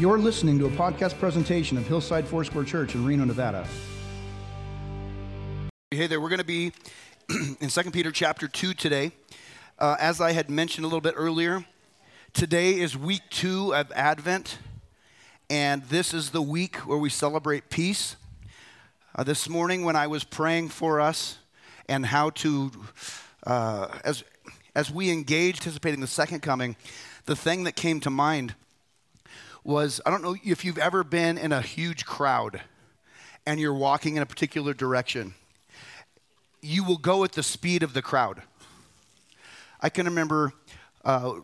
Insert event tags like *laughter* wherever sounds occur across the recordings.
You're listening to a podcast presentation of Hillside Foursquare Church in Reno, Nevada. Hey there, we're going to be *clears throat* in 2 Peter chapter 2 today. Uh, as I had mentioned a little bit earlier, today is week two of Advent, and this is the week where we celebrate peace. Uh, this morning, when I was praying for us and how to, uh, as, as we engage anticipating the second coming, the thing that came to mind was I don't know if you've ever been in a huge crowd and you're walking in a particular direction. You will go at the speed of the crowd. I can remember, uh,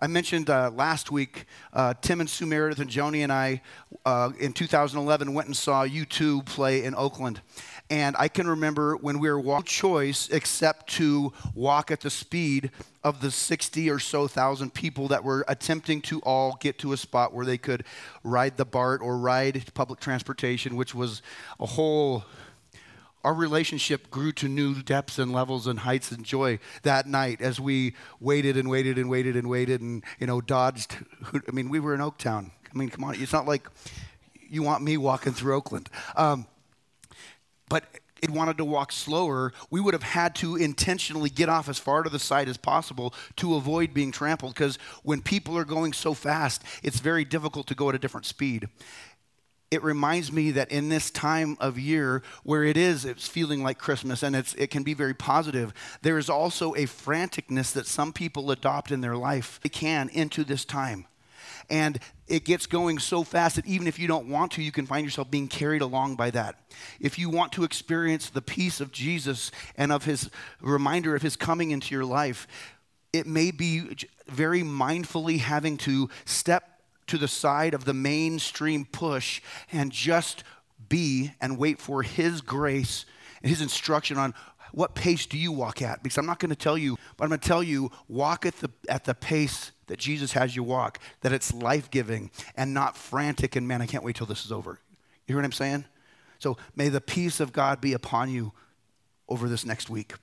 I mentioned uh, last week, uh, Tim and Sue Meredith and Joni and I uh, in 2011 went and saw U2 play in Oakland. And I can remember when we were walking, choice except to walk at the speed of the 60 or so thousand people that were attempting to all get to a spot where they could ride the BART or ride public transportation, which was a whole. Our relationship grew to new depths and levels and heights and joy that night as we waited and waited and waited and waited and you know dodged. I mean, we were in Oaktown. I mean, come on, it's not like you want me walking through Oakland. Um, but it wanted to walk slower, we would have had to intentionally get off as far to the side as possible to avoid being trampled. Because when people are going so fast, it's very difficult to go at a different speed. It reminds me that in this time of year where it is, it's feeling like Christmas and it's, it can be very positive, there is also a franticness that some people adopt in their life. They can into this time. And it gets going so fast that even if you don't want to, you can find yourself being carried along by that. If you want to experience the peace of Jesus and of his reminder of his coming into your life, it may be very mindfully having to step to the side of the mainstream push and just be and wait for his grace and his instruction on what pace do you walk at? Because I'm not going to tell you, but I'm going to tell you walk at the, at the pace that Jesus has you walk, that it's life giving and not frantic and man, I can't wait till this is over. You hear what I'm saying? So may the peace of God be upon you over this next week.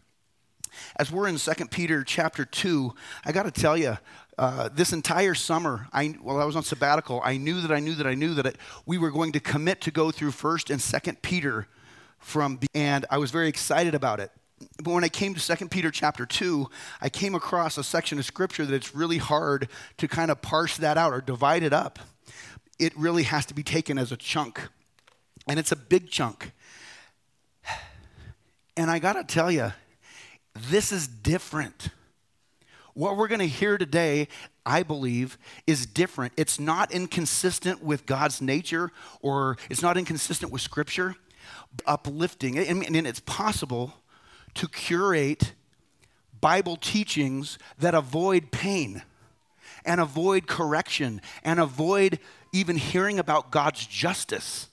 As we're in 2 Peter chapter 2, I got to tell you, uh, this entire summer, I, while I was on sabbatical, I knew that I knew that I knew that it, we were going to commit to go through 1st and 2nd Peter from, and I was very excited about it. But when I came to 2 Peter chapter 2, I came across a section of scripture that it's really hard to kind of parse that out or divide it up. It really has to be taken as a chunk. And it's a big chunk. And I got to tell you, this is different. What we're going to hear today, I believe, is different. It's not inconsistent with God's nature or it's not inconsistent with Scripture. Uplifting, and it's possible to curate Bible teachings that avoid pain and avoid correction and avoid even hearing about God's justice.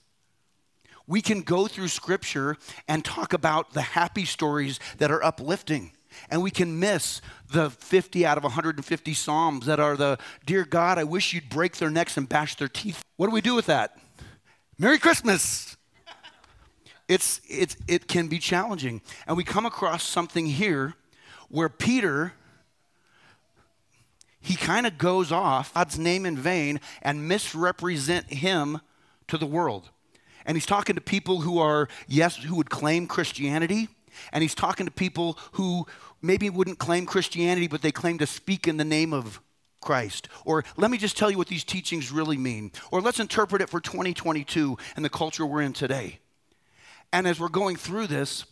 We can go through scripture and talk about the happy stories that are uplifting. And we can miss the 50 out of 150 Psalms that are the, Dear God, I wish you'd break their necks and bash their teeth. What do we do with that? Merry Christmas! It's, it's, it can be challenging. And we come across something here where Peter, he kind of goes off God's name in vain and misrepresent him to the world. And he's talking to people who are, yes, who would claim Christianity. And he's talking to people who maybe wouldn't claim Christianity, but they claim to speak in the name of Christ. Or let me just tell you what these teachings really mean. Or let's interpret it for 2022 and the culture we're in today. And as we're going through this,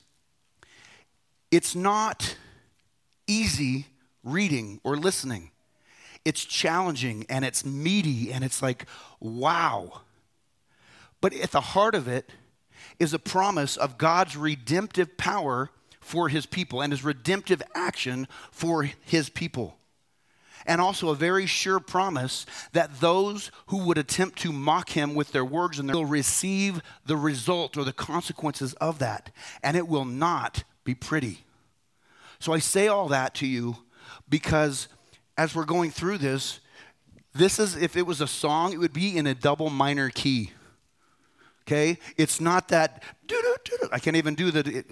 it's not easy reading or listening. It's challenging and it's meaty and it's like, wow. But at the heart of it is a promise of God's redemptive power for his people and his redemptive action for his people and also a very sure promise that those who would attempt to mock him with their words and their will receive the result or the consequences of that, and it will not be pretty. So I say all that to you because as we're going through this, this is if it was a song, it would be in a double minor key. Okay? It's not that I can't even do the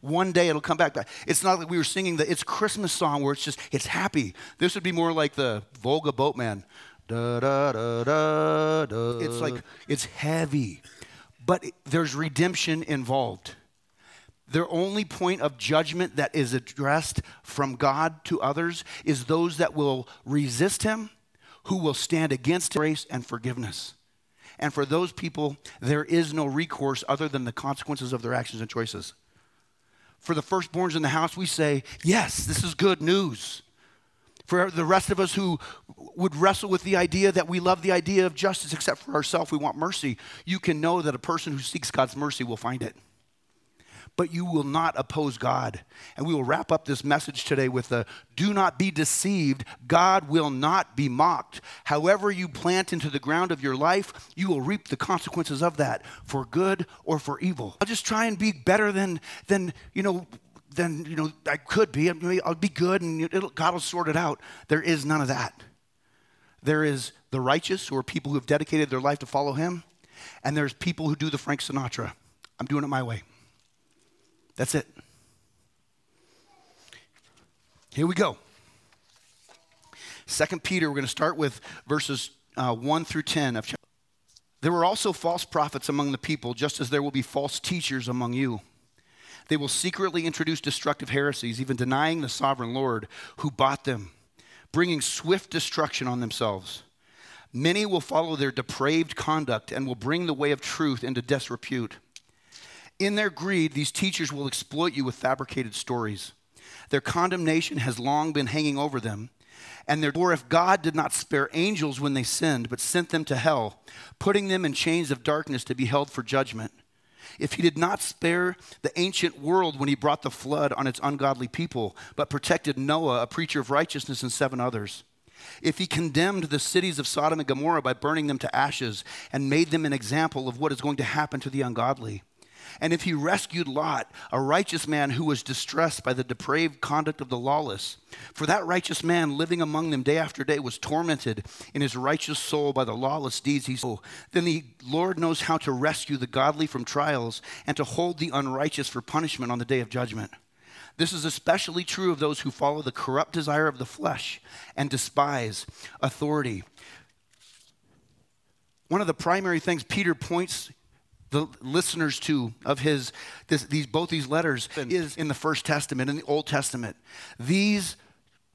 one day it'll come back. It's not like we were singing the It's Christmas song where it's just, it's happy. This would be more like the Volga Boatman. Da, da, da, da, da. It's like, it's heavy. But it- there's redemption involved. Their only point of judgment that is addressed from God to others is those that will resist Him, who will stand against grace and forgiveness. And for those people, there is no recourse other than the consequences of their actions and choices. For the firstborns in the house, we say, Yes, this is good news. For the rest of us who would wrestle with the idea that we love the idea of justice, except for ourselves, we want mercy, you can know that a person who seeks God's mercy will find it but you will not oppose God. And we will wrap up this message today with the do not be deceived. God will not be mocked. However, you plant into the ground of your life, you will reap the consequences of that for good or for evil. I'll just try and be better than, than you know, than you know I could be. I'll be good and God will sort it out. There is none of that. There is the righteous who are people who have dedicated their life to follow Him, and there's people who do the Frank Sinatra. I'm doing it my way. That's it. Here we go. Second Peter, we're going to start with verses uh, 1 through 10 of chapter. There were also false prophets among the people, just as there will be false teachers among you. They will secretly introduce destructive heresies, even denying the sovereign Lord who bought them, bringing swift destruction on themselves. Many will follow their depraved conduct and will bring the way of truth into disrepute. In their greed, these teachers will exploit you with fabricated stories. Their condemnation has long been hanging over them. And therefore, if God did not spare angels when they sinned, but sent them to hell, putting them in chains of darkness to be held for judgment, if he did not spare the ancient world when he brought the flood on its ungodly people, but protected Noah, a preacher of righteousness, and seven others, if he condemned the cities of Sodom and Gomorrah by burning them to ashes and made them an example of what is going to happen to the ungodly, and if he rescued Lot, a righteous man who was distressed by the depraved conduct of the lawless, for that righteous man living among them day after day was tormented in his righteous soul by the lawless deeds he saw, then the Lord knows how to rescue the godly from trials and to hold the unrighteous for punishment on the day of judgment. This is especially true of those who follow the corrupt desire of the flesh and despise authority. One of the primary things Peter points the listeners to of his this, these both these letters is in the First Testament in the Old Testament. These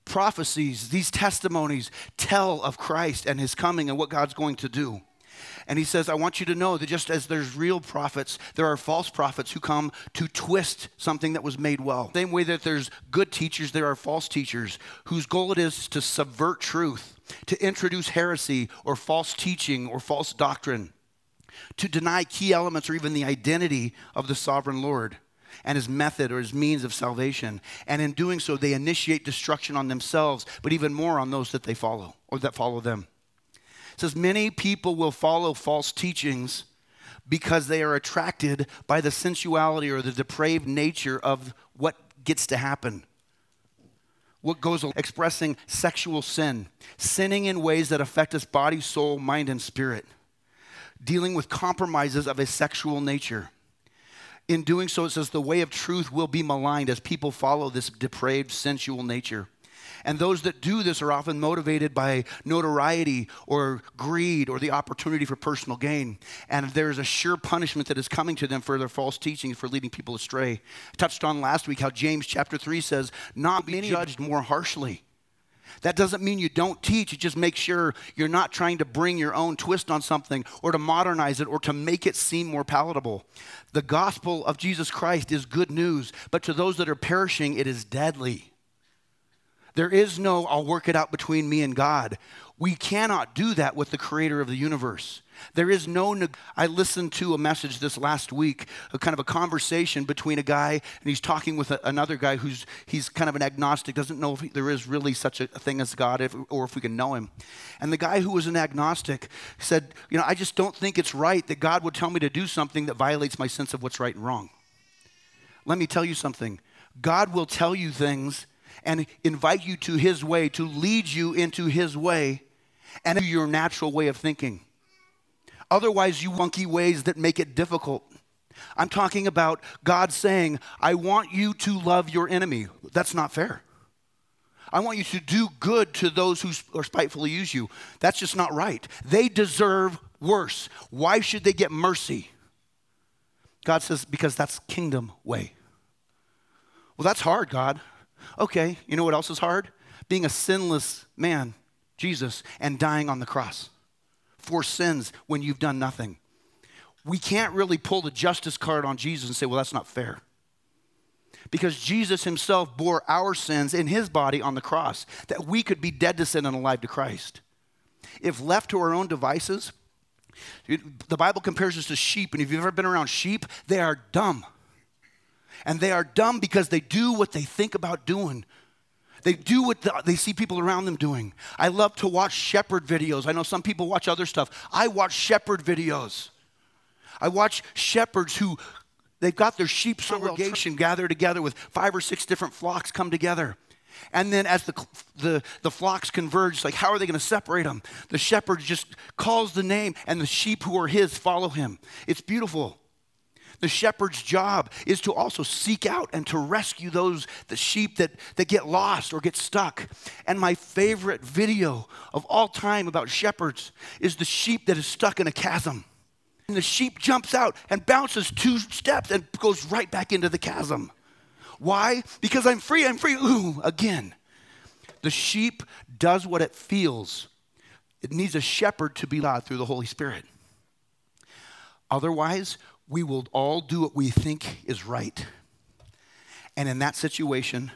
prophecies, these testimonies tell of Christ and his coming and what God's going to do. And he says, I want you to know that just as there's real prophets, there are false prophets who come to twist something that was made well. Same way that there's good teachers, there are false teachers whose goal it is to subvert truth, to introduce heresy or false teaching or false doctrine, to deny key elements or even the identity of the sovereign Lord and his method or his means of salvation. And in doing so, they initiate destruction on themselves, but even more on those that they follow or that follow them. It says, Many people will follow false teachings because they are attracted by the sensuality or the depraved nature of what gets to happen. What goes on, expressing sexual sin, sinning in ways that affect us body, soul, mind, and spirit, dealing with compromises of a sexual nature. In doing so, it says the way of truth will be maligned as people follow this depraved sensual nature. And those that do this are often motivated by notoriety or greed or the opportunity for personal gain. And there's a sure punishment that is coming to them for their false teaching, for leading people astray. I touched on last week how James chapter 3 says, not be judged more harshly. That doesn't mean you don't teach. It just makes sure you're not trying to bring your own twist on something or to modernize it or to make it seem more palatable. The gospel of Jesus Christ is good news, but to those that are perishing, it is deadly. There is no, I'll work it out between me and God. We cannot do that with the creator of the universe. There is no, neg- I listened to a message this last week, a kind of a conversation between a guy, and he's talking with a, another guy who's, he's kind of an agnostic, doesn't know if he- there is really such a thing as God if, or if we can know him. And the guy who was an agnostic said, You know, I just don't think it's right that God would tell me to do something that violates my sense of what's right and wrong. Let me tell you something God will tell you things and invite you to his way, to lead you into his way and your natural way of thinking. Otherwise, you wonky ways that make it difficult. I'm talking about God saying, I want you to love your enemy. That's not fair. I want you to do good to those who are spitefully use you. That's just not right. They deserve worse. Why should they get mercy? God says, because that's kingdom way. Well, that's hard, God. Okay, you know what else is hard? Being a sinless man, Jesus, and dying on the cross for sins when you've done nothing. We can't really pull the justice card on Jesus and say, well, that's not fair because Jesus himself bore our sins in his body on the cross, that we could be dead to sin and alive to Christ. If left to our own devices, the Bible compares us to sheep, and if you've ever been around sheep, they are dumb. And they are dumb because they do what they think about doing. They do what the, they see people around them doing. I love to watch shepherd videos. I know some people watch other stuff. I watch shepherd videos. I watch shepherds who They've got their sheep congregation gathered together with five or six different flocks come together. And then as the, the, the flocks converge, like, how are they going to separate them? The shepherd just calls the name, and the sheep who are his follow him. It's beautiful. The shepherd's job is to also seek out and to rescue those, the sheep that, that get lost or get stuck. And my favorite video of all time about shepherds is the sheep that is stuck in a chasm. And the sheep jumps out and bounces two steps and goes right back into the chasm. Why? Because I'm free, I'm free. Ooh, again. The sheep does what it feels. It needs a shepherd to be led through the Holy Spirit. Otherwise, we will all do what we think is right. And in that situation,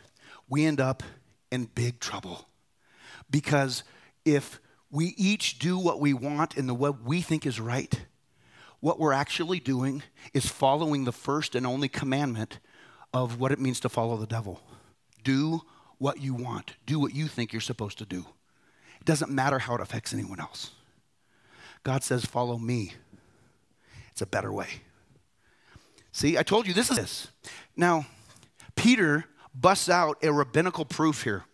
we end up in big trouble. Because if we each do what we want in the way we think is right, what we're actually doing is following the first and only commandment of what it means to follow the devil. Do what you want, do what you think you're supposed to do. It doesn't matter how it affects anyone else. God says, Follow me. It's a better way. See, I told you this is this. Now, Peter busts out a rabbinical proof here.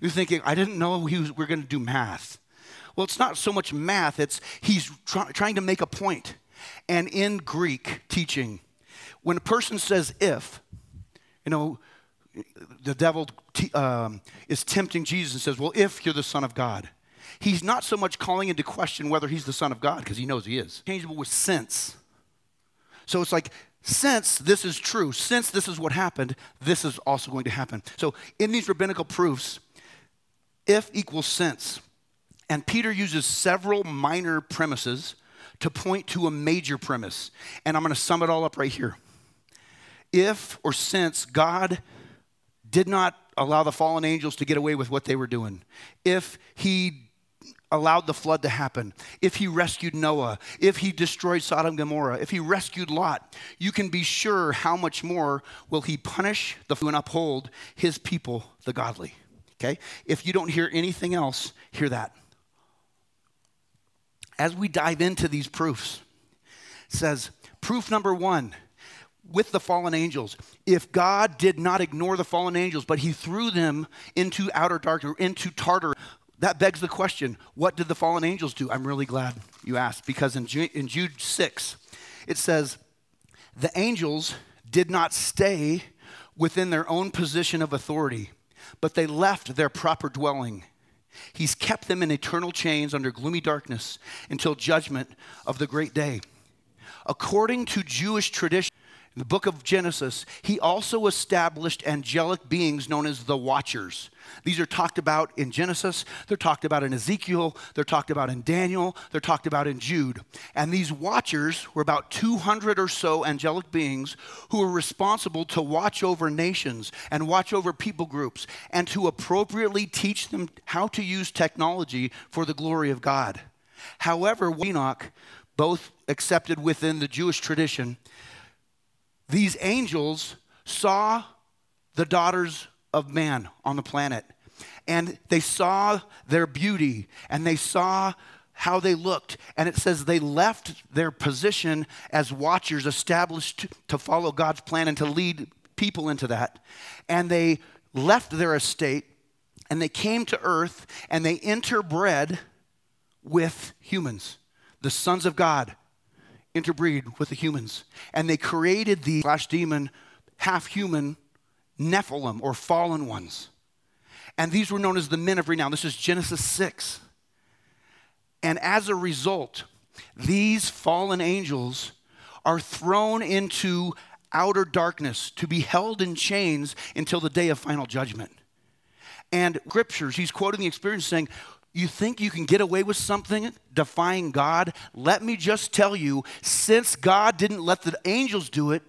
You're thinking, I didn't know we we're going to do math. Well, it's not so much math, it's he's try, trying to make a point. And in Greek teaching, when a person says if, you know, the devil t- um, is tempting Jesus and says, Well, if you're the Son of God, he's not so much calling into question whether he's the Son of God, because he knows he is. Changeable with sense. So it's like, since this is true, since this is what happened, this is also going to happen. So in these rabbinical proofs, if equals since. And Peter uses several minor premises to point to a major premise. And I'm going to sum it all up right here. If or since God did not allow the fallen angels to get away with what they were doing, if He allowed the flood to happen, if He rescued Noah, if He destroyed Sodom and Gomorrah, if He rescued Lot, you can be sure how much more will He punish the and uphold His people, the godly. Okay? If you don't hear anything else, hear that as we dive into these proofs, says proof number one with the fallen angels. If God did not ignore the fallen angels, but he threw them into outer darkness, into Tartar, that begs the question what did the fallen angels do? I'm really glad you asked because in, in Jude 6, it says, The angels did not stay within their own position of authority, but they left their proper dwelling He's kept them in eternal chains under gloomy darkness until judgment of the great day. According to Jewish tradition, in the book of Genesis, he also established angelic beings known as the Watchers. These are talked about in Genesis, they're talked about in Ezekiel, they're talked about in Daniel, they're talked about in Jude. And these Watchers were about 200 or so angelic beings who were responsible to watch over nations and watch over people groups and to appropriately teach them how to use technology for the glory of God. However, Enoch, both accepted within the Jewish tradition, these angels saw the daughters of man on the planet. And they saw their beauty and they saw how they looked. And it says they left their position as watchers, established to follow God's plan and to lead people into that. And they left their estate and they came to earth and they interbred with humans, the sons of God interbreed with the humans. And they created the slash demon, half human Nephilim or fallen ones. And these were known as the men of renown. This is Genesis 6. And as a result, these fallen angels are thrown into outer darkness to be held in chains until the day of final judgment. And scriptures, he's quoting the experience saying, You think you can get away with something defying God? Let me just tell you, since God didn't let the angels do it,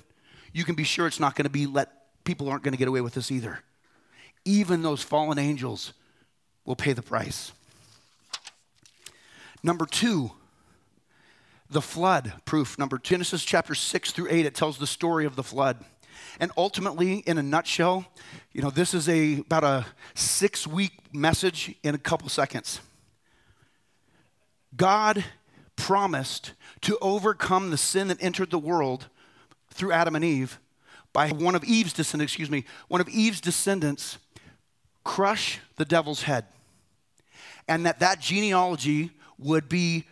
you can be sure it's not going to be let people aren't going to get away with this either. Even those fallen angels will pay the price. Number two, the flood proof. Number Genesis chapter 6 through 8, it tells the story of the flood. And ultimately, in a nutshell, you know, this is a about a six week message in a couple seconds. God promised to overcome the sin that entered the world through Adam and Eve by one of Eve's descendants, excuse me, one of Eve's descendants crush the devil's head. And that that genealogy would be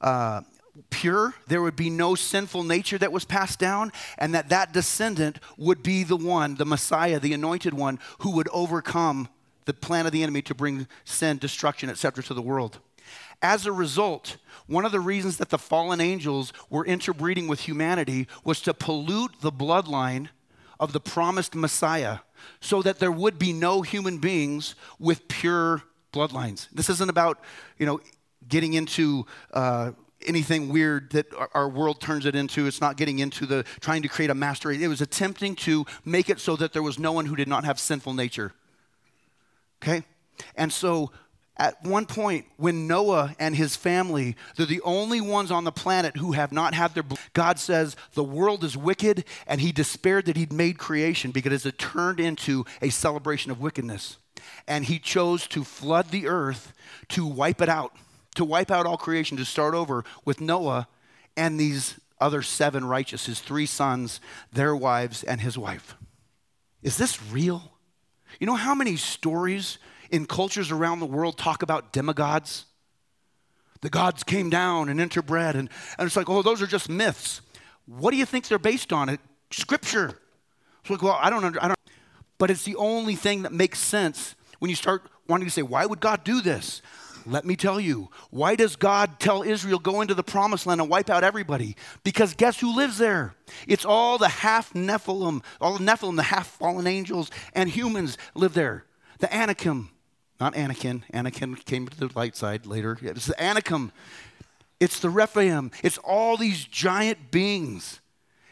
uh, pure, there would be no sinful nature that was passed down, and that that descendant would be the one, the Messiah, the anointed one, who would overcome the plan of the enemy to bring sin, destruction, etc. to the world. As a result, one of the reasons that the fallen angels were interbreeding with humanity was to pollute the bloodline of the promised Messiah so that there would be no human beings with pure bloodlines. This isn't about, you know, getting into uh, anything weird that our world turns it into. It's not getting into the trying to create a master. It was attempting to make it so that there was no one who did not have sinful nature. Okay? And so at one point when Noah and his family, they're the only ones on the planet who have not had their God says the world is wicked and he despaired that he'd made creation because it turned into a celebration of wickedness. And he chose to flood the earth to wipe it out to wipe out all creation, to start over with Noah and these other seven righteous, his three sons, their wives, and his wife. Is this real? You know how many stories in cultures around the world talk about demigods? The gods came down and interbred, and, and it's like, oh, those are just myths. What do you think they're based on? It, scripture. It's like, well, I don't, under, I don't. But it's the only thing that makes sense when you start wanting to say, why would God do this? Let me tell you, why does God tell Israel go into the promised land and wipe out everybody? Because guess who lives there? It's all the half Nephilim, all the Nephilim, the half fallen angels, and humans live there. The Anakim, not Anakin. Anakin came to the light side later. It's the Anakim. It's the Rephaim. It's all these giant beings.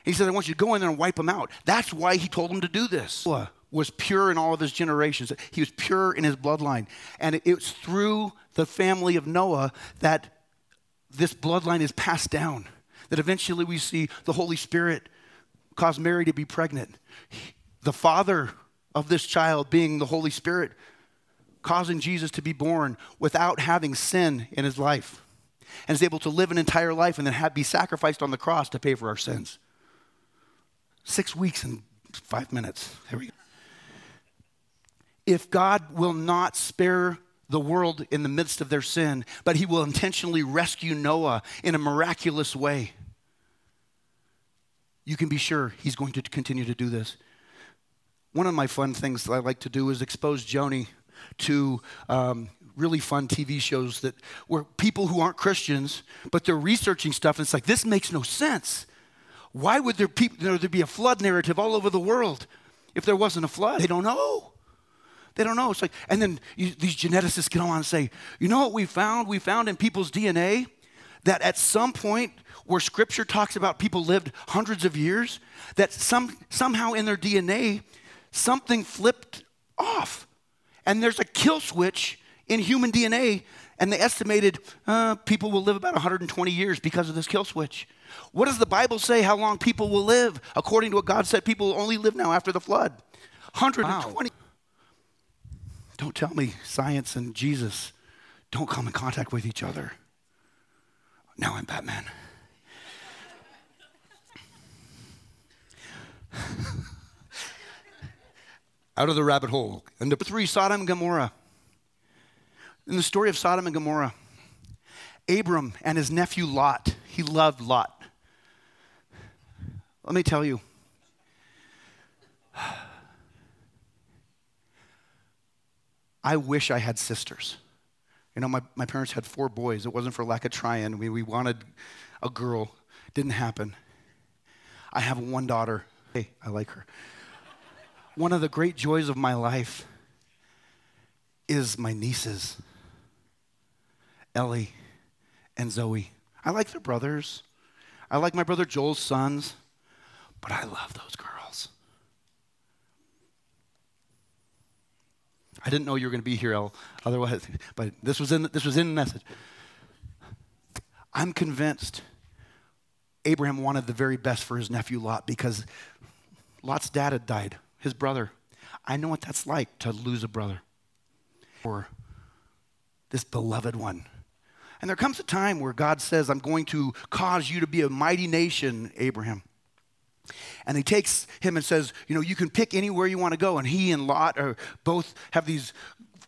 He said, I want you to go in there and wipe them out. That's why he told them to do this was pure in all of his generations. He was pure in his bloodline. And it was through the family of Noah that this bloodline is passed down. That eventually we see the Holy Spirit cause Mary to be pregnant. The father of this child being the Holy Spirit, causing Jesus to be born without having sin in his life. And is able to live an entire life and then have, be sacrificed on the cross to pay for our sins. Six weeks and five minutes. Here we go if God will not spare the world in the midst of their sin, but he will intentionally rescue Noah in a miraculous way, you can be sure he's going to continue to do this. One of my fun things that I like to do is expose Joni to um, really fun TV shows that where people who aren't Christians, but they're researching stuff, and it's like, this makes no sense. Why would there, there be a flood narrative all over the world if there wasn't a flood? They don't know. They don't know. It's like, and then you, these geneticists get on and say, you know what we found? We found in people's DNA that at some point where scripture talks about people lived hundreds of years, that some, somehow in their DNA, something flipped off. And there's a kill switch in human DNA, and they estimated uh, people will live about 120 years because of this kill switch. What does the Bible say how long people will live? According to what God said, people will only live now after the flood. 120. Wow. Don't tell me science and Jesus don't come in contact with each other. Now I'm Batman. *laughs* Out of the rabbit hole. And three, Sodom and Gomorrah. In the story of Sodom and Gomorrah, Abram and his nephew Lot, he loved Lot. Let me tell you, I wish I had sisters. You know, my, my parents had four boys. It wasn't for lack of trying. We, we wanted a girl. Didn't happen. I have one daughter. Hey, I like her. One of the great joys of my life is my nieces, Ellie and Zoe. I like their brothers. I like my brother Joel's sons, but I love those girls. I didn't know you were going to be here, otherwise, but this was in this was in the message. I'm convinced Abraham wanted the very best for his nephew Lot because Lot's dad had died, his brother. I know what that's like to lose a brother or this beloved one. And there comes a time where God says, I'm going to cause you to be a mighty nation, Abraham. And he takes him and says, You know, you can pick anywhere you want to go. And he and Lot are both have these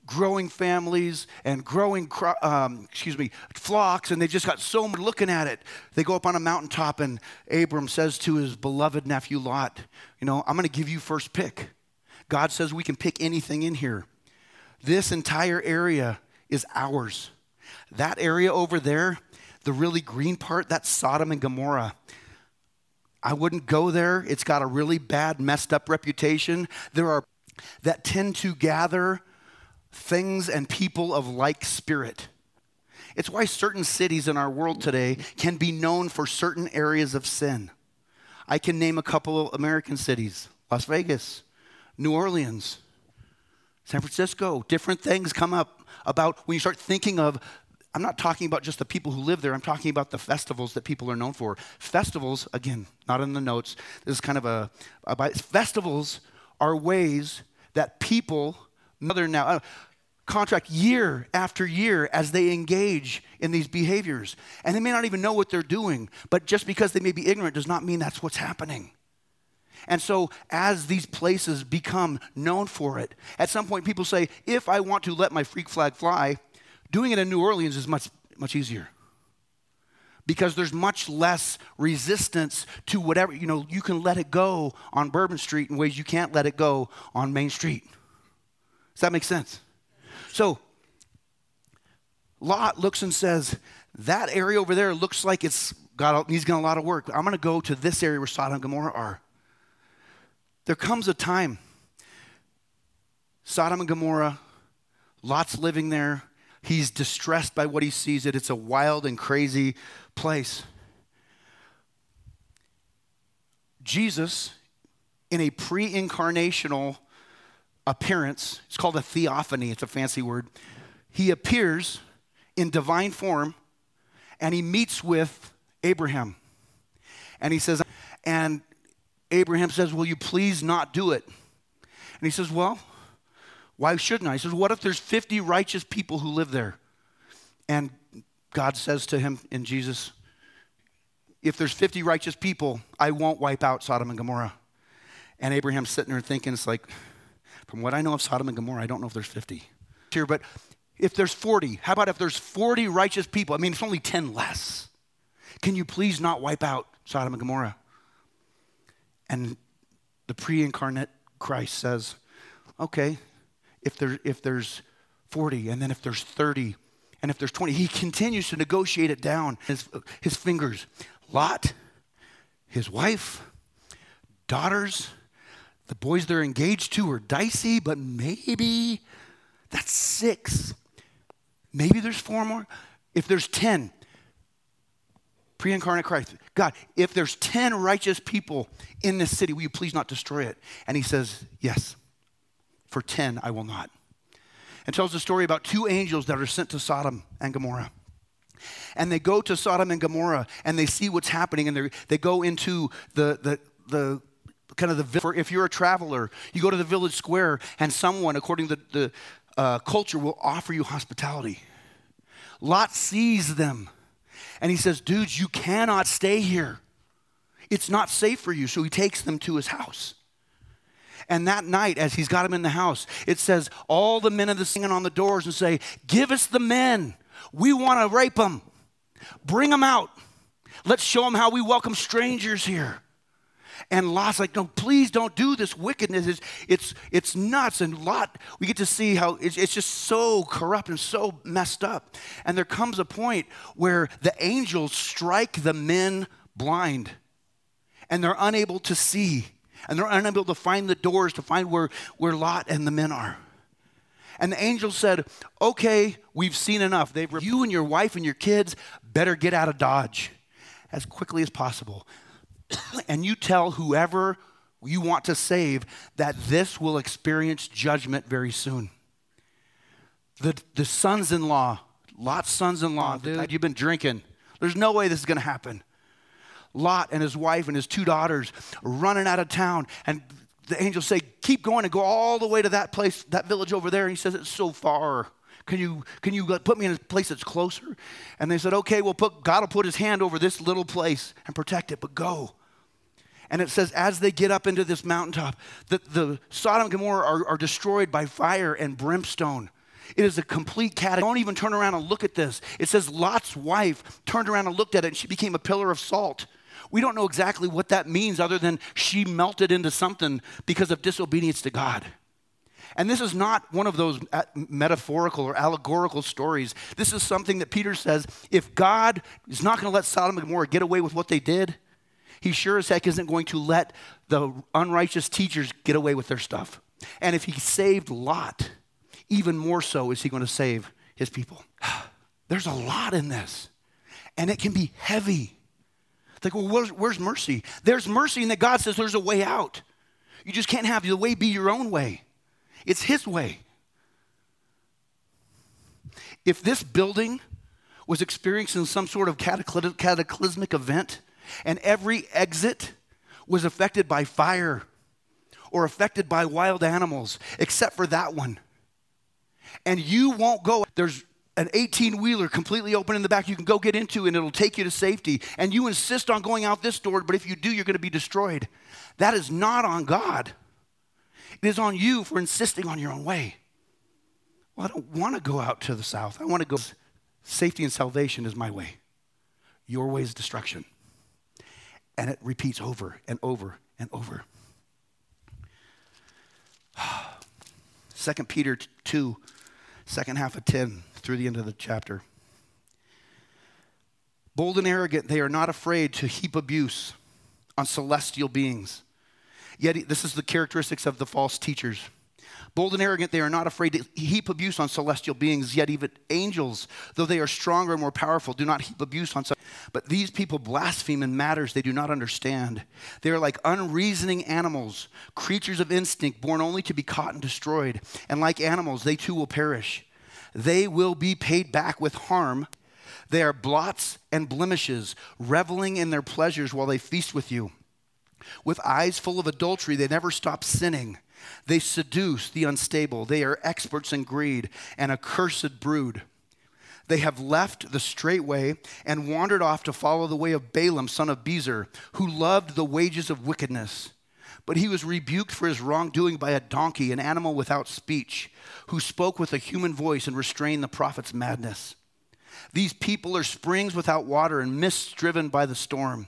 growing families and growing, um, excuse me, flocks, and they just got so much looking at it. They go up on a mountaintop, and Abram says to his beloved nephew Lot, You know, I'm going to give you first pick. God says we can pick anything in here. This entire area is ours. That area over there, the really green part, that's Sodom and Gomorrah. I wouldn't go there. It's got a really bad, messed up reputation. There are that tend to gather things and people of like spirit. It's why certain cities in our world today can be known for certain areas of sin. I can name a couple of American cities Las Vegas, New Orleans, San Francisco. Different things come up about when you start thinking of I'm not talking about just the people who live there. I'm talking about the festivals that people are known for. Festivals, again, not in the notes. This is kind of a, a festivals are ways that people, mother now, uh, contract year after year as they engage in these behaviors. And they may not even know what they're doing, but just because they may be ignorant does not mean that's what's happening. And so, as these places become known for it, at some point people say, if I want to let my freak flag fly, Doing it in New Orleans is much, much easier because there's much less resistance to whatever, you know, you can let it go on Bourbon Street in ways you can't let it go on Main Street. Does that make sense? So, Lot looks and says, That area over there looks like it's got, he's got a lot of work. I'm going to go to this area where Sodom and Gomorrah are. There comes a time, Sodom and Gomorrah, Lot's living there. He's distressed by what he sees it. It's a wild and crazy place. Jesus, in a pre incarnational appearance, it's called a theophany, it's a fancy word. He appears in divine form and he meets with Abraham. And he says, and Abraham says, Will you please not do it? And he says, Well, why shouldn't I? He says, What if there's 50 righteous people who live there? And God says to him in Jesus, If there's 50 righteous people, I won't wipe out Sodom and Gomorrah. And Abraham's sitting there thinking, It's like, from what I know of Sodom and Gomorrah, I don't know if there's 50 here, but if there's 40, how about if there's 40 righteous people? I mean, it's only 10 less. Can you please not wipe out Sodom and Gomorrah? And the pre incarnate Christ says, Okay, if, there, if there's 40, and then if there's 30, and if there's 20. He continues to negotiate it down. His, his fingers. Lot, his wife, daughters, the boys they're engaged to are dicey, but maybe that's six. Maybe there's four more. If there's 10, pre incarnate Christ, God, if there's 10 righteous people in this city, will you please not destroy it? And he says, Yes. For 10, I will not. And tells the story about two angels that are sent to Sodom and Gomorrah. And they go to Sodom and Gomorrah and they see what's happening and they go into the, the, the kind of the, if you're a traveler, you go to the village square and someone, according to the, the uh, culture, will offer you hospitality. Lot sees them and he says, Dudes, you cannot stay here. It's not safe for you. So he takes them to his house. And that night, as he's got him in the house, it says, all the men of the singing on the doors and say, Give us the men. We want to rape them. Bring them out. Let's show them how we welcome strangers here. And Lot's like, no, please don't do this wickedness. It's, it's, it's nuts. And Lot, we get to see how it's, it's just so corrupt and so messed up. And there comes a point where the angels strike the men blind and they're unable to see. And they're unable to find the doors to find where, where Lot and the men are. And the angel said, Okay, we've seen enough. They've, you and your wife and your kids better get out of Dodge as quickly as possible. *coughs* and you tell whoever you want to save that this will experience judgment very soon. The, the sons in law, Lot's sons in law, oh, dude, you've been drinking. There's no way this is going to happen. Lot and his wife and his two daughters running out of town, and the angels say, Keep going and go all the way to that place, that village over there. And he says, It's so far. Can you, can you put me in a place that's closer? And they said, Okay, well, put, God will put his hand over this little place and protect it, but go. And it says, as they get up into this mountaintop, the, the Sodom and Gomorrah are, are destroyed by fire and brimstone. It is a complete cat. Don't even turn around and look at this. It says Lot's wife turned around and looked at it and she became a pillar of salt. We don't know exactly what that means other than she melted into something because of disobedience to God. And this is not one of those uh, metaphorical or allegorical stories. This is something that Peter says if God is not going to let Sodom and Gomorrah get away with what they did, he sure as heck isn't going to let the unrighteous teachers get away with their stuff. And if he saved Lot, even more so is he going to save his people. *sighs* There's a lot in this, and it can be heavy. Like, well, where's, where's mercy? There's mercy in that God says there's a way out. You just can't have the way be your own way, it's His way. If this building was experiencing some sort of cataclysmic event, and every exit was affected by fire or affected by wild animals, except for that one. And you won't go. There's an 18 wheeler completely open in the back you can go get into and it'll take you to safety. And you insist on going out this door, but if you do, you're going to be destroyed. That is not on God. It is on you for insisting on your own way. Well, I don't want to go out to the south. I want to go. Safety and salvation is my way. Your way is destruction. And it repeats over and over and over. *sighs* 2 Peter 2, second half of 10 through the end of the chapter. Bold and arrogant, they are not afraid to heap abuse on celestial beings. Yet, this is the characteristics of the false teachers. Bold and arrogant, they are not afraid to heap abuse on celestial beings, yet even angels, though they are stronger and more powerful, do not heap abuse on such. But these people blaspheme in matters they do not understand. They are like unreasoning animals, creatures of instinct, born only to be caught and destroyed. And like animals, they too will perish. They will be paid back with harm. They are blots and blemishes, reveling in their pleasures while they feast with you. With eyes full of adultery, they never stop sinning. They seduce the unstable. They are experts in greed and a cursed brood. They have left the straight way and wandered off to follow the way of Balaam, son of Bezer, who loved the wages of wickedness. But he was rebuked for his wrongdoing by a donkey, an animal without speech, who spoke with a human voice and restrained the prophet's madness. These people are springs without water and mists driven by the storm.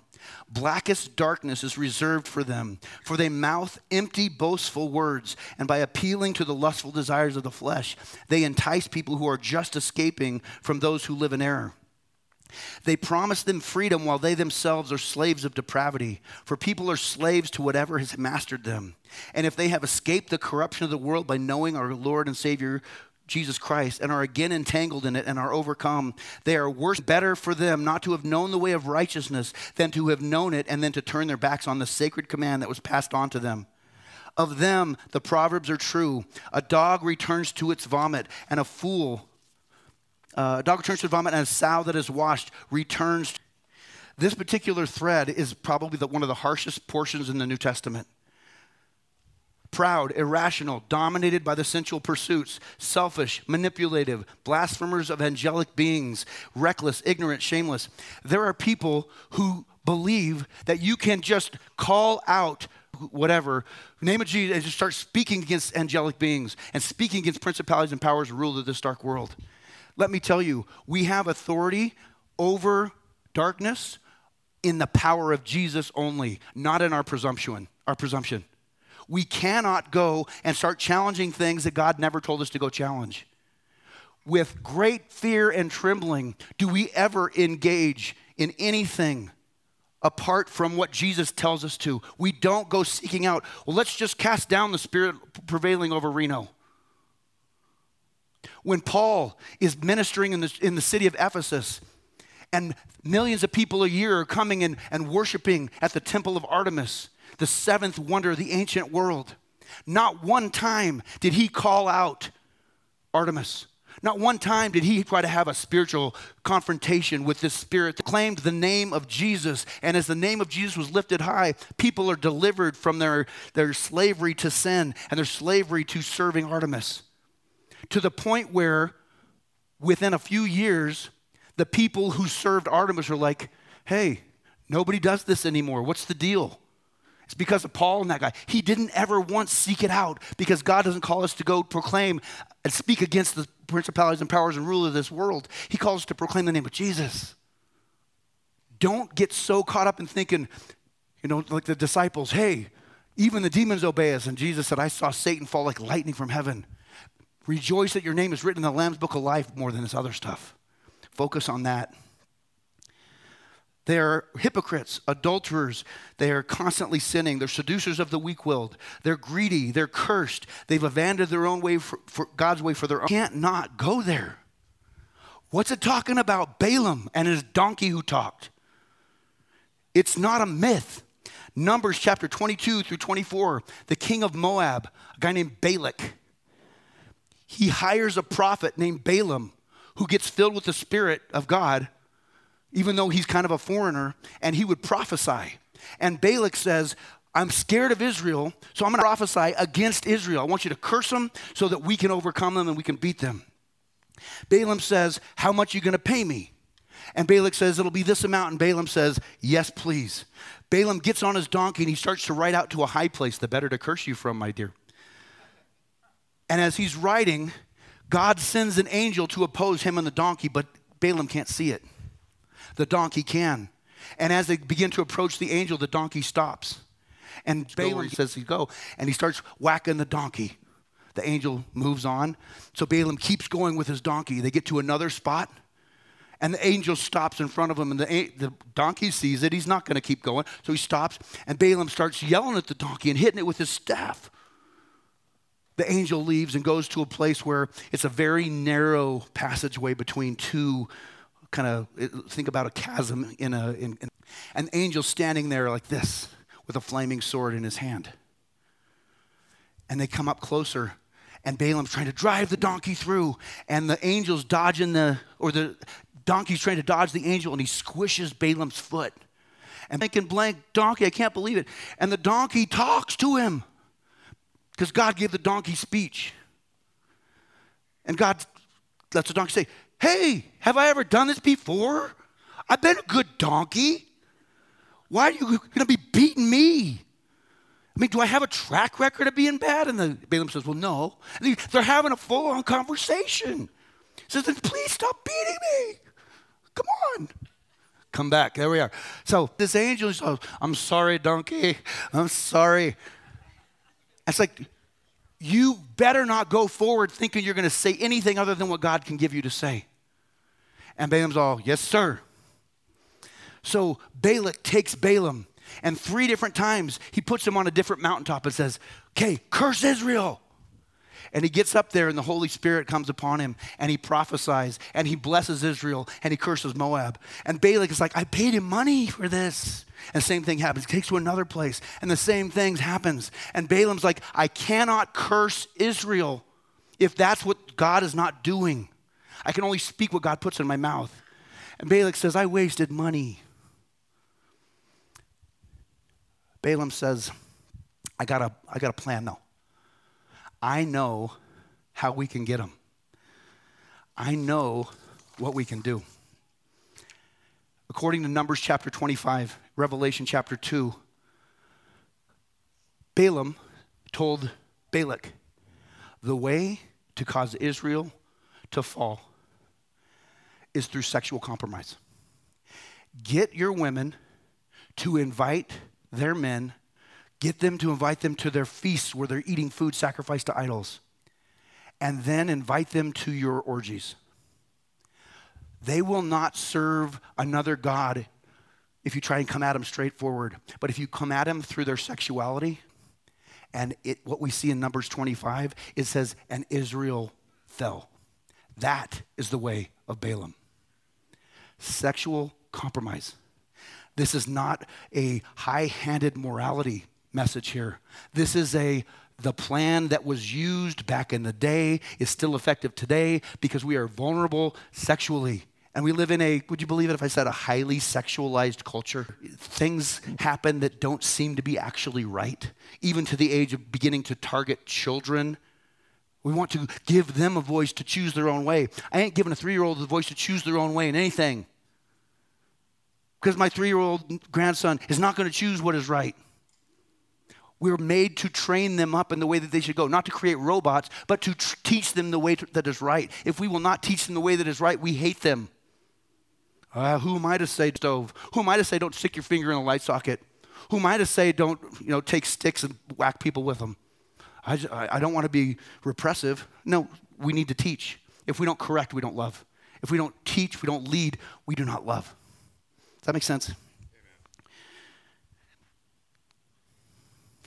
Blackest darkness is reserved for them, for they mouth empty, boastful words, and by appealing to the lustful desires of the flesh, they entice people who are just escaping from those who live in error. They promise them freedom while they themselves are slaves of depravity, for people are slaves to whatever has mastered them. And if they have escaped the corruption of the world by knowing our Lord and Savior Jesus Christ and are again entangled in it and are overcome, they are worse, better for them not to have known the way of righteousness than to have known it and then to turn their backs on the sacred command that was passed on to them. Of them, the proverbs are true. A dog returns to its vomit, and a fool, uh, a dog returns to vomit, and a sow that is washed returns. This particular thread is probably the, one of the harshest portions in the New Testament proud, irrational, dominated by the sensual pursuits, selfish, manipulative, blasphemers of angelic beings, reckless, ignorant, shameless. There are people who believe that you can just call out whatever, name of Jesus, and just start speaking against angelic beings and speaking against principalities and powers rule of this dark world. Let me tell you, we have authority over darkness, in the power of Jesus only, not in our presumption. Our presumption. We cannot go and start challenging things that God never told us to go challenge. With great fear and trembling, do we ever engage in anything apart from what Jesus tells us to? We don't go seeking out, well, let's just cast down the spirit prevailing over Reno. When Paul is ministering in the, in the city of Ephesus, and millions of people a year are coming and, and worshiping at the temple of Artemis, the seventh wonder of the ancient world. Not one time did he call out Artemis. Not one time did he try to have a spiritual confrontation with this spirit that claimed the name of Jesus. And as the name of Jesus was lifted high, people are delivered from their, their slavery to sin and their slavery to serving Artemis. To the point where, within a few years, the people who served Artemis are like, hey, nobody does this anymore. What's the deal? It's because of Paul and that guy. He didn't ever once seek it out because God doesn't call us to go proclaim and speak against the principalities and powers and rule of this world. He calls us to proclaim the name of Jesus. Don't get so caught up in thinking, you know, like the disciples, hey, even the demons obey us. And Jesus said, I saw Satan fall like lightning from heaven. Rejoice that your name is written in the Lamb's book of life more than this other stuff. Focus on that. They are hypocrites, adulterers. They are constantly sinning. They're seducers of the weak willed. They're greedy. They're cursed. They've abandoned their own way for, for God's way for their own. Can't not go there. What's it talking about? Balaam and his donkey who talked. It's not a myth. Numbers chapter 22 through 24, the king of Moab, a guy named Balak, he hires a prophet named Balaam who gets filled with the Spirit of God even though he's kind of a foreigner, and he would prophesy. And Balak says, I'm scared of Israel, so I'm going to prophesy against Israel. I want you to curse them so that we can overcome them and we can beat them. Balaam says, How much are you going to pay me? And Balak says, It'll be this amount. And Balaam says, Yes, please. Balaam gets on his donkey and he starts to ride out to a high place, the better to curse you from, my dear. And as he's riding, God sends an angel to oppose him and the donkey, but Balaam can't see it the donkey can. And as they begin to approach the angel, the donkey stops. And Balaam says he go, and he starts whacking the donkey. The angel moves on. So Balaam keeps going with his donkey. They get to another spot, and the angel stops in front of him, and the, the donkey sees it. He's not going to keep going. So he stops, and Balaam starts yelling at the donkey and hitting it with his staff. The angel leaves and goes to a place where it's a very narrow passageway between two kind of think about a chasm in a in, in, an angel standing there like this with a flaming sword in his hand. And they come up closer and balaam's trying to drive the donkey through and the angel's dodging the or the donkey's trying to dodge the angel and he squishes balaam's foot. And thinking blank donkey i can't believe it. And the donkey talks to him because god gave the donkey speech and god lets the donkey say Hey, have I ever done this before? I've been a good donkey. Why are you going to be beating me? I mean, do I have a track record of being bad? And the Balaam says, Well, no. And they're having a full on conversation. He says, Then please stop beating me. Come on. Come back. There we are. So this angel says, oh, I'm sorry, donkey. I'm sorry. It's like, you better not go forward thinking you're going to say anything other than what God can give you to say. And Balaam's all, Yes, sir. So Balak takes Balaam, and three different times he puts him on a different mountaintop and says, Okay, curse Israel. And he gets up there, and the Holy Spirit comes upon him, and he prophesies, and he blesses Israel, and he curses Moab. And Balak is like, I paid him money for this. And same thing happens. He takes to another place, and the same thing happens. And Balaam's like, I cannot curse Israel if that's what God is not doing. I can only speak what God puts in my mouth. And Balak says, I wasted money. Balaam says, I got a, I got a plan though. I know how we can get them. I know what we can do. According to Numbers chapter 25, Revelation chapter 2, Balaam told Balak, the way to cause Israel to fall is through sexual compromise. Get your women to invite their men, get them to invite them to their feasts where they're eating food sacrificed to idols, and then invite them to your orgies. They will not serve another God if you try and come at them straightforward. But if you come at them through their sexuality, and it, what we see in Numbers 25, it says, and Israel fell. That is the way of Balaam. Sexual compromise. This is not a high handed morality message here. This is a the plan that was used back in the day is still effective today because we are vulnerable sexually. And we live in a, would you believe it if I said a highly sexualized culture? Things happen that don't seem to be actually right, even to the age of beginning to target children. We want to give them a voice to choose their own way. I ain't giving a three year old a voice to choose their own way in anything. Because my three year old grandson is not going to choose what is right. We are made to train them up in the way that they should go, not to create robots, but to tr- teach them the way to, that is right. If we will not teach them the way that is right, we hate them. Uh, who am I to say stove? Who am I to say don't stick your finger in a light socket? Who am I to say don't you know take sticks and whack people with them? I, just, I, I don't want to be repressive. No, we need to teach. If we don't correct, we don't love. If we don't teach, we don't lead, we do not love. Does that make sense?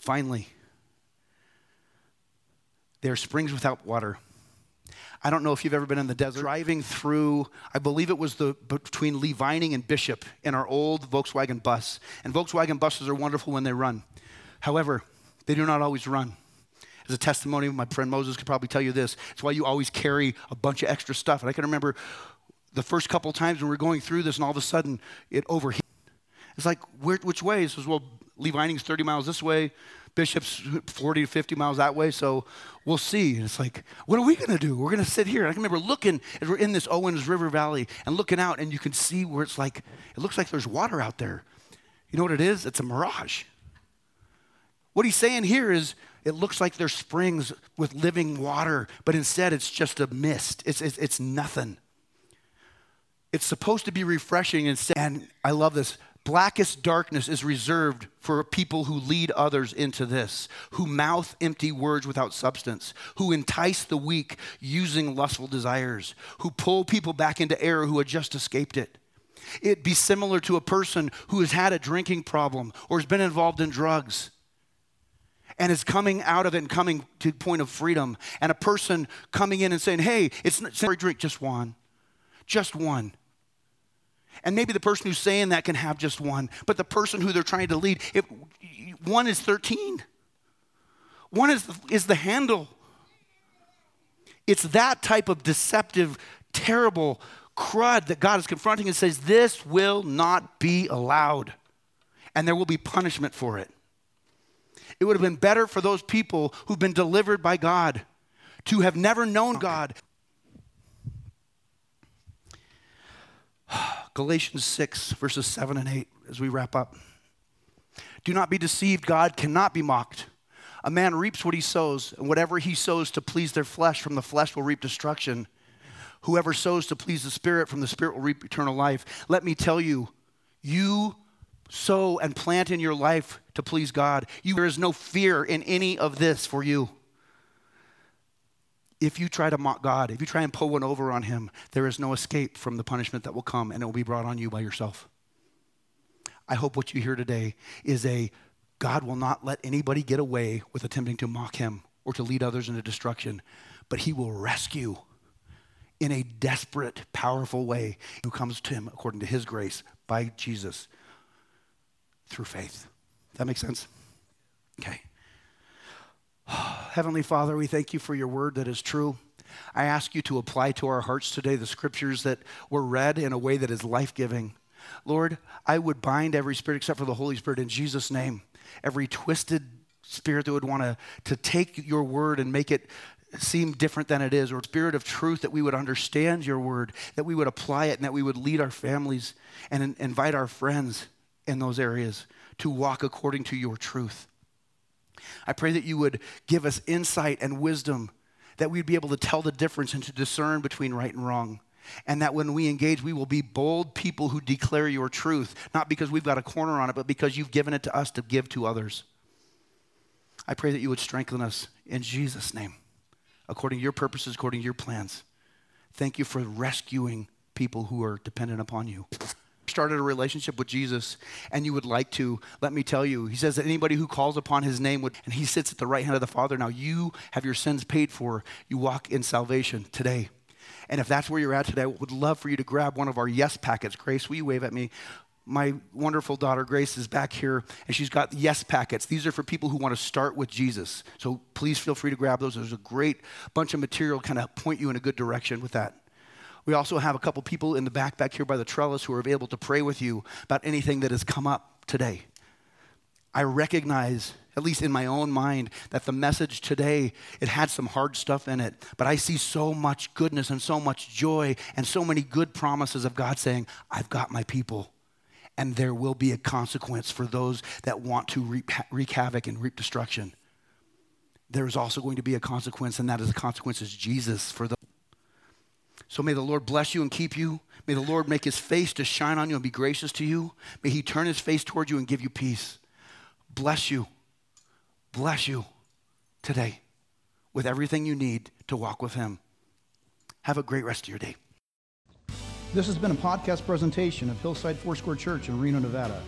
Finally, there are springs without water. I don't know if you've ever been in the desert. Driving through, I believe it was the between Lee Vining and Bishop in our old Volkswagen bus. And Volkswagen buses are wonderful when they run. However, they do not always run. As a testimony, my friend Moses could probably tell you this. It's why you always carry a bunch of extra stuff. And I can remember the first couple times when we were going through this, and all of a sudden it overheated. It's like, where, which way? He says, well, Vining's 30 miles this way, Bishop's 40 to 50 miles that way, so we'll see. And it's like, what are we going to do? We're going to sit here. I can remember looking as we're in this Owens River Valley and looking out, and you can see where it's like, it looks like there's water out there. You know what it is? It's a mirage. What he's saying here is, it looks like there's springs with living water, but instead it's just a mist. It's, it's, it's nothing. It's supposed to be refreshing instead. And I love this blackest darkness is reserved for people who lead others into this, who mouth empty words without substance, who entice the weak using lustful desires, who pull people back into error who had just escaped it. It'd be similar to a person who has had a drinking problem or has been involved in drugs and is coming out of it and coming to the point of freedom, and a person coming in and saying, Hey, it's not sorry, drink just one, just one. And maybe the person who's saying that can have just one, but the person who they're trying to lead, if one is 13, one is the, is the handle. It's that type of deceptive, terrible crud that God is confronting and says, This will not be allowed, and there will be punishment for it. It would have been better for those people who've been delivered by God to have never known God. *sighs* Galatians 6, verses 7 and 8, as we wrap up. Do not be deceived, God cannot be mocked. A man reaps what he sows, and whatever he sows to please their flesh, from the flesh will reap destruction. Whoever sows to please the Spirit, from the Spirit will reap eternal life. Let me tell you, you sow and plant in your life to please God. You, there is no fear in any of this for you if you try to mock God, if you try and pull one over on him, there is no escape from the punishment that will come and it will be brought on you by yourself. I hope what you hear today is a God will not let anybody get away with attempting to mock him or to lead others into destruction, but he will rescue in a desperate, powerful way who comes to him according to his grace by Jesus through faith. That makes sense? Okay. Heavenly Father, we thank you for your word that is true. I ask you to apply to our hearts today the scriptures that were read in a way that is life giving. Lord, I would bind every spirit except for the Holy Spirit in Jesus' name. Every twisted spirit that would want to, to take your word and make it seem different than it is, or spirit of truth that we would understand your word, that we would apply it, and that we would lead our families and invite our friends in those areas to walk according to your truth. I pray that you would give us insight and wisdom, that we'd be able to tell the difference and to discern between right and wrong. And that when we engage, we will be bold people who declare your truth, not because we've got a corner on it, but because you've given it to us to give to others. I pray that you would strengthen us in Jesus' name, according to your purposes, according to your plans. Thank you for rescuing people who are dependent upon you. Started a relationship with Jesus and you would like to, let me tell you, he says that anybody who calls upon his name would, and he sits at the right hand of the Father. Now you have your sins paid for. You walk in salvation today. And if that's where you're at today, I would love for you to grab one of our yes packets. Grace, will you wave at me? My wonderful daughter Grace is back here and she's got yes packets. These are for people who want to start with Jesus. So please feel free to grab those. There's a great bunch of material kind of point you in a good direction with that. We also have a couple people in the back back here by the trellis who are available to pray with you about anything that has come up today. I recognize, at least in my own mind, that the message today, it had some hard stuff in it, but I see so much goodness and so much joy and so many good promises of God saying, I've got my people. And there will be a consequence for those that want to wreak, wreak havoc and reap destruction. There is also going to be a consequence, and that is the consequence is Jesus for the so may the Lord bless you and keep you. May the Lord make his face to shine on you and be gracious to you. May he turn his face toward you and give you peace. Bless you. Bless you today with everything you need to walk with him. Have a great rest of your day. This has been a podcast presentation of Hillside Foursquare Church in Reno, Nevada.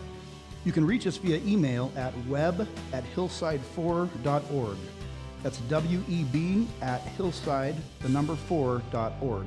You can reach us via email at web at hillside4.org. That's W E B at hillside, the number 4.org.